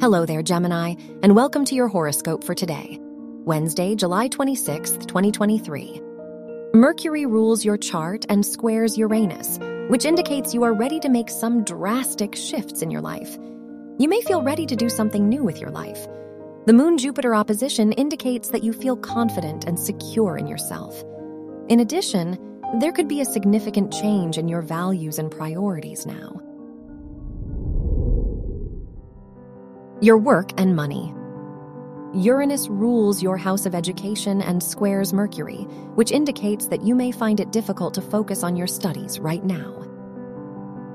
Hello there, Gemini, and welcome to your horoscope for today, Wednesday, July 26th, 2023. Mercury rules your chart and squares Uranus, which indicates you are ready to make some drastic shifts in your life. You may feel ready to do something new with your life. The Moon Jupiter opposition indicates that you feel confident and secure in yourself. In addition, there could be a significant change in your values and priorities now. Your work and money. Uranus rules your house of education and squares Mercury, which indicates that you may find it difficult to focus on your studies right now.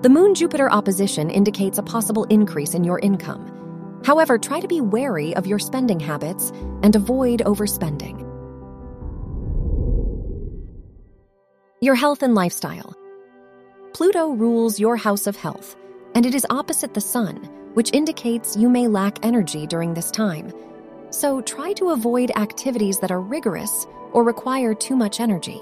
The Moon Jupiter opposition indicates a possible increase in your income. However, try to be wary of your spending habits and avoid overspending. Your health and lifestyle. Pluto rules your house of health, and it is opposite the Sun which indicates you may lack energy during this time. So try to avoid activities that are rigorous or require too much energy.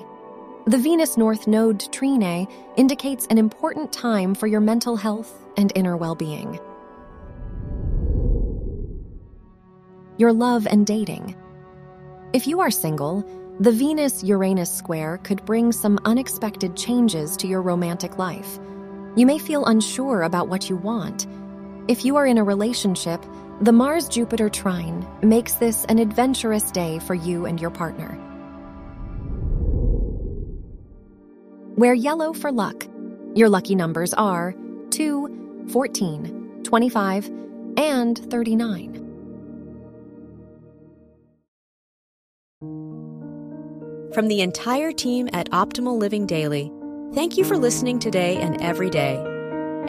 The Venus North Node Trine indicates an important time for your mental health and inner well being. Your love and dating. If you are single, the Venus Uranus square could bring some unexpected changes to your romantic life. You may feel unsure about what you want if you are in a relationship, the Mars Jupiter trine makes this an adventurous day for you and your partner. Wear yellow for luck. Your lucky numbers are 2, 14, 25, and 39. From the entire team at Optimal Living Daily, thank you for listening today and every day